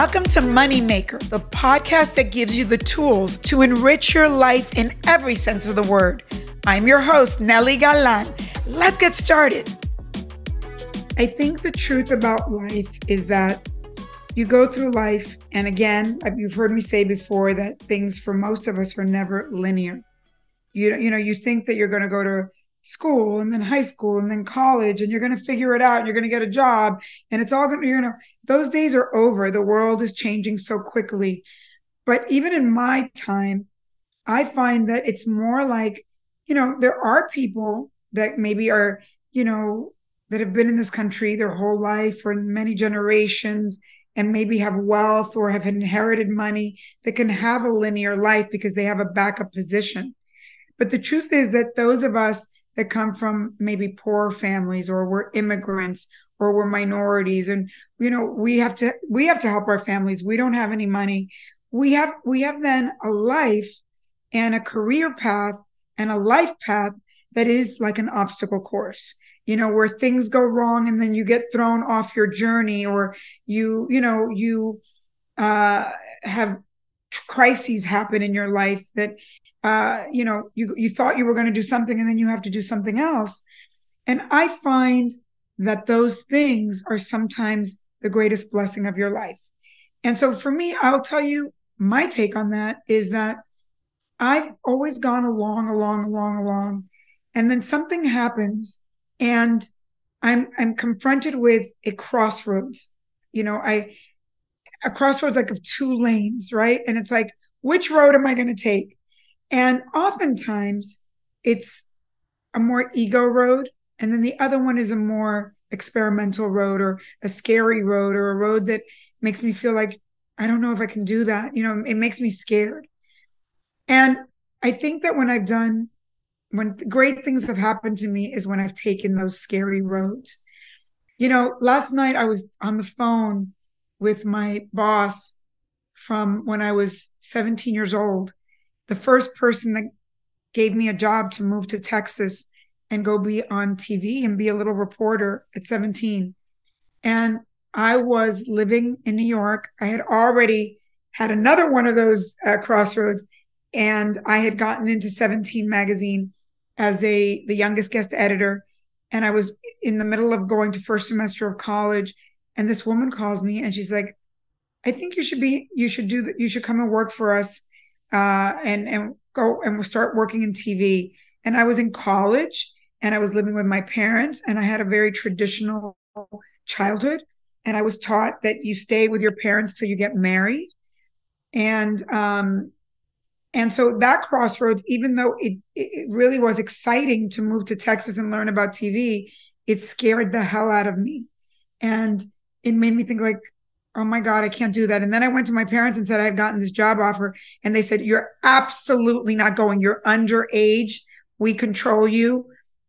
Welcome to Moneymaker, the podcast that gives you the tools to enrich your life in every sense of the word. I'm your host, Nely Galan. Let's get started. I think the truth about life is that you go through life, and again, you've heard me say before that things for most of us are never linear. You, you know, you think that you're going to go to school and then high school and then college and you're going to figure it out and you're going to get a job and it's all going to, you know, those days are over. The world is changing so quickly. But even in my time, I find that it's more like, you know, there are people that maybe are, you know, that have been in this country their whole life for many generations and maybe have wealth or have inherited money that can have a linear life because they have a backup position. But the truth is that those of us that come from maybe poor families or we're immigrants or we're minorities. And you know we have to we have to help our families. We don't have any money. We have we have then a life and a career path and a life path that is like an obstacle course you know where things go wrong and then you get thrown off your journey or you you know you uh have crises happen in your life that uh, you know, you you thought you were going to do something and then you have to do something else. And I find that those things are sometimes the greatest blessing of your life. And so for me, I'll tell you my take on that is that I've always gone along, along, along, along, and then something happens, and I'm I'm confronted with a crossroads. You know, I a crossroads like of two lanes, right? And it's like, which road am I going to take? And oftentimes it's a more ego road. And then the other one is a more experimental road or a scary road or a road that makes me feel like, I don't know if I can do that. You know, it makes me scared. And I think that when I've done, when great things have happened to me is when I've taken those scary roads. You know, last night I was on the phone with my boss from when I was 17 years old the first person that gave me a job to move to Texas and go be on TV and be a little reporter at 17. And I was living in New York. I had already had another one of those uh, crossroads and I had gotten into 17 magazine as a the youngest guest editor and I was in the middle of going to first semester of college and this woman calls me and she's like I think you should be you should do you should come and work for us uh, and and go and we'll start working in TV. And I was in college and I was living with my parents and I had a very traditional childhood. And I was taught that you stay with your parents till you get married. And um, and so that crossroads, even though it, it really was exciting to move to Texas and learn about TV, it scared the hell out of me. And it made me think like, oh my God, I can't do that. And then I went to my parents and said I had gotten this job offer. And they said, You're absolutely not going. You're underage. We control you.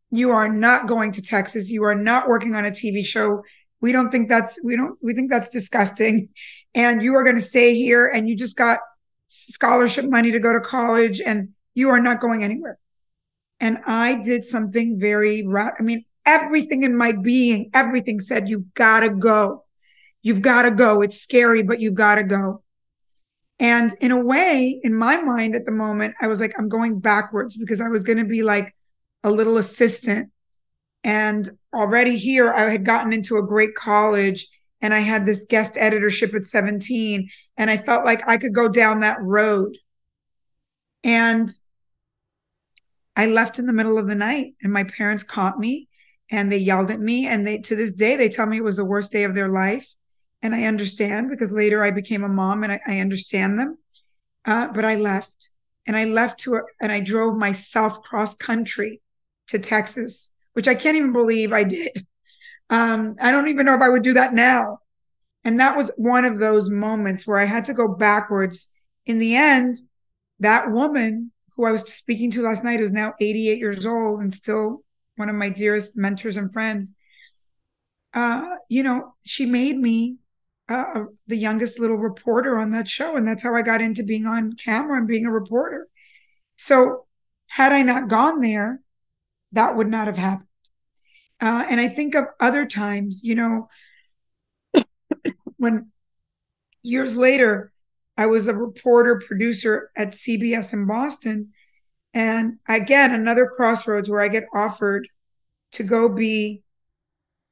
You are not going to Texas. You are not working on a TV show. We don't think that's, we don't, we think that's disgusting. And you are going to stay here and you just got scholarship money to go to college and you are not going anywhere. And I did something very, right. I mean, everything in my being, everything said, you gotta go You've got to go. It's scary, but you've got to go. And in a way, in my mind at the moment, I was like, I'm going backwards because I was going to be like a little assistant. And already here, I had gotten into a great college and I had this guest editorship at 17. And I felt like I could go down that road. And I left in the middle of the night and my parents caught me and they yelled at me. And they, to this day, they tell me it was the worst day of their life and I understand because later I became a mom and I, I understand them. Uh, but I left and I left to, a, and I drove myself cross country to Texas, which I can't even believe I did. Um, I don't even know if I would do that now. And that was one of those moments where I had to go backwards. In the end, that woman who I was speaking to last night, who's now 88 years old and still one of my dearest mentors and friends, uh, you know, she made me uh, the youngest little reporter on that show. And that's how I got into being on camera and being a reporter. So, had I not gone there, that would not have happened. Uh, and I think of other times, you know, when years later, I was a reporter producer at CBS in Boston. And again, another crossroads where I get offered to go be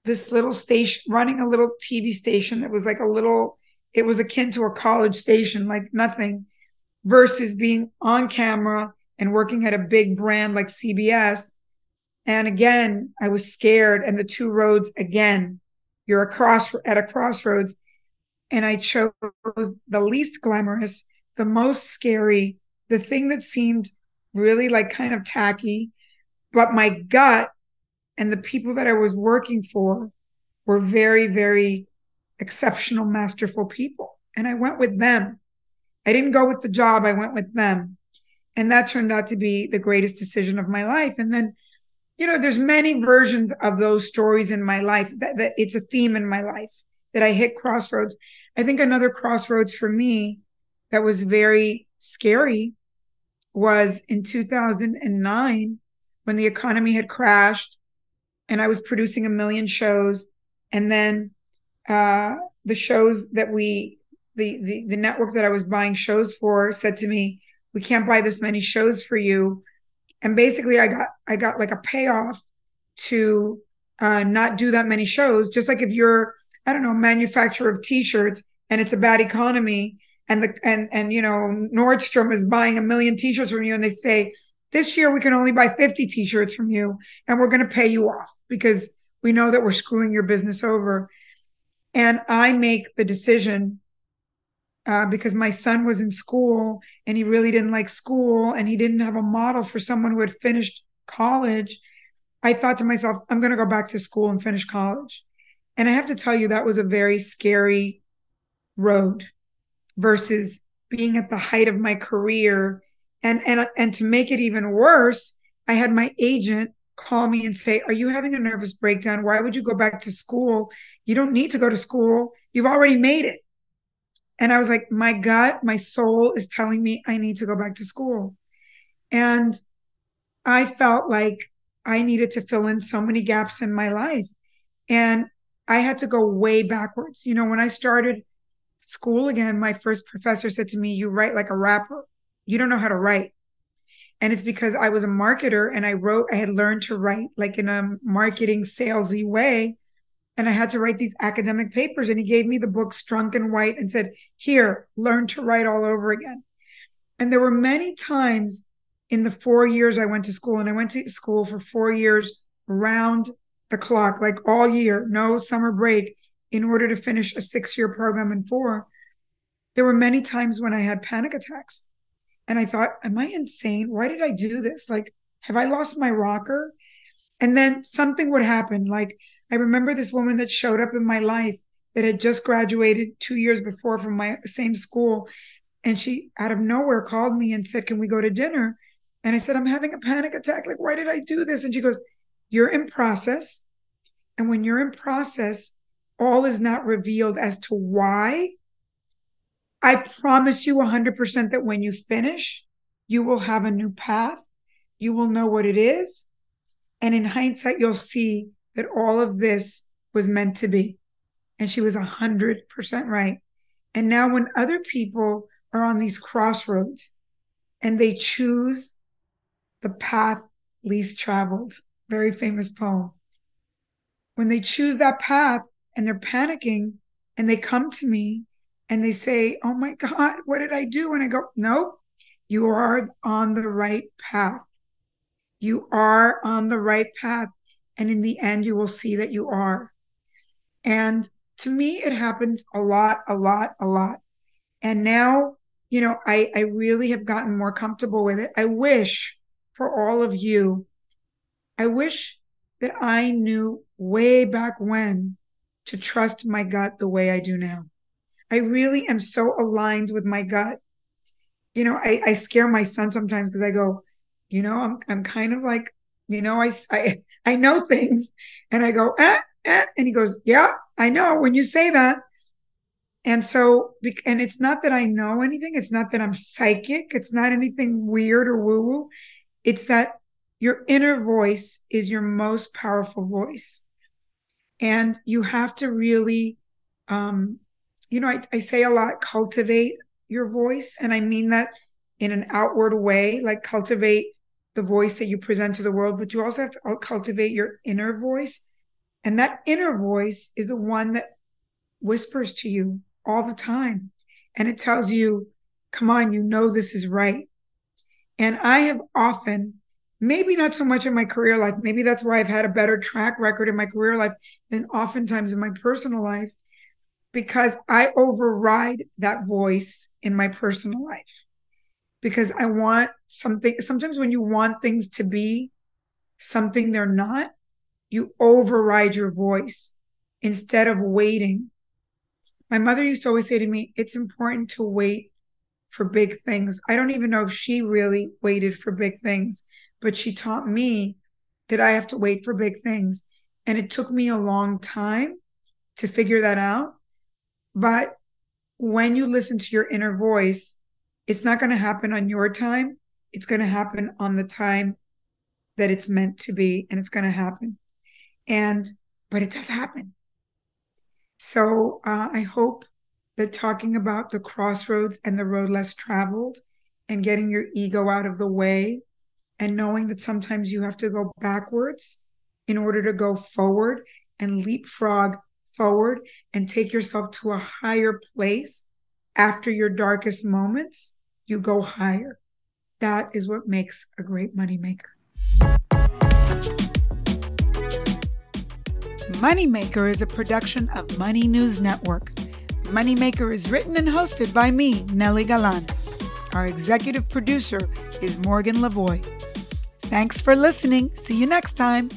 this little station, running a little TV station that was like a little, it was akin to a college station, like nothing, versus being on camera and working at a big brand like CBS. And again, I was scared. And the two roads again, you're across at a crossroads. And I chose the least glamorous, the most scary, the thing that seemed really like kind of tacky. But my gut and the people that I was working for were very, very exceptional, masterful people. And I went with them. I didn't go with the job, I went with them. And that turned out to be the greatest decision of my life. And then, you know, there's many versions of those stories in my life that, that it's a theme in my life that I hit crossroads. I think another crossroads for me that was very scary was in 2009 when the economy had crashed and I was producing a million shows. And then uh, the shows that we, the, the, the network that I was buying shows for said to me, we can't buy this many shows for you. And basically I got, I got like a payoff to uh, not do that many shows. Just like if you're, I don't know, manufacturer of t-shirts and it's a bad economy and the, and, and, you know, Nordstrom is buying a million t-shirts from you and they say, this year we can only buy 50 t-shirts from you and we're going to pay you off because we know that we're screwing your business over. And I make the decision uh, because my son was in school and he really didn't like school and he didn't have a model for someone who had finished college. I thought to myself, I'm going to go back to school and finish college. And I have to tell you, that was a very scary road versus being at the height of my career and and and to make it even worse, I had my agent call me and say, "Are you having a nervous breakdown? Why would you go back to school? You don't need to go to school. You've already made it." And I was like, "My gut, my soul is telling me I need to go back to school." And I felt like I needed to fill in so many gaps in my life. And I had to go way backwards. You know, when I started school again, my first professor said to me, You write like a rapper you don't know how to write. And it's because I was a marketer and I wrote, I had learned to write like in a marketing salesy way. And I had to write these academic papers. And he gave me the book Strunk and White and said, Here, learn to write all over again. And there were many times in the four years I went to school, and I went to school for four years round the clock, like all year, no summer break, in order to finish a six year program in four. There were many times when I had panic attacks and I thought, am I insane? Why did I do this? Like, have I lost my rocker? And then something would happen. Like, I remember this woman that showed up in my life that had just graduated two years before from my same school. And she, out of nowhere, called me and said, Can we go to dinner? And I said, I'm having a panic attack. Like, why did I do this? And she goes, You're in process. And when you're in process, all is not revealed as to why I promise you 100% that when you finish, you will have a new path. You will know what it is. And in hindsight, you'll see that all of this was meant to be. And she was 100% right. And now, when other people are on these crossroads and they choose the path least traveled, very famous poem, when they choose that path and they're panicking and they come to me and they say, Oh my God, what did I do? And I go, No, you are on the right path. You are on the right path. And in the end, you will see that you are. And to me, it happens a lot, a lot, a lot. And now, you know, I, I really have gotten more comfortable with it. I wish for all of you, I wish that I knew way back when to trust my gut the way I do now. I really am so aligned with my gut. You know, I, I scare my son sometimes because I go, you know, I'm I'm kind of like, you know, I I I know things, and I go, eh, eh, and he goes, yeah, I know when you say that. And so, and it's not that I know anything. It's not that I'm psychic. It's not anything weird or woo woo. It's that your inner voice is your most powerful voice. And you have to really um, you know, I, I say a lot, cultivate your voice. And I mean that in an outward way, like cultivate the voice that you present to the world, but you also have to uh, cultivate your inner voice. And that inner voice is the one that whispers to you all the time. And it tells you, come on, you know this is right. And I have often, maybe not so much in my career life, maybe that's why I've had a better track record in my career life than oftentimes in my personal life, because I override that voice in my personal life. Because I want something, sometimes when you want things to be something they're not, you override your voice instead of waiting. My mother used to always say to me, it's important to wait for big things. I don't even know if she really waited for big things, but she taught me that I have to wait for big things. And it took me a long time to figure that out. But when you listen to your inner voice, it's not going to happen on your time. It's going to happen on the time that it's meant to be, and it's going to happen. And, but it does happen. So uh, I hope that talking about the crossroads and the road less traveled and getting your ego out of the way and knowing that sometimes you have to go backwards in order to go forward and leapfrog forward and take yourself to a higher place after your darkest moments, you go higher. That is what makes a great moneymaker. Moneymaker is a production of Money News Network. Moneymaker is written and hosted by me, Nely Galan. Our executive producer is Morgan Lavoy. Thanks for listening. See you next time.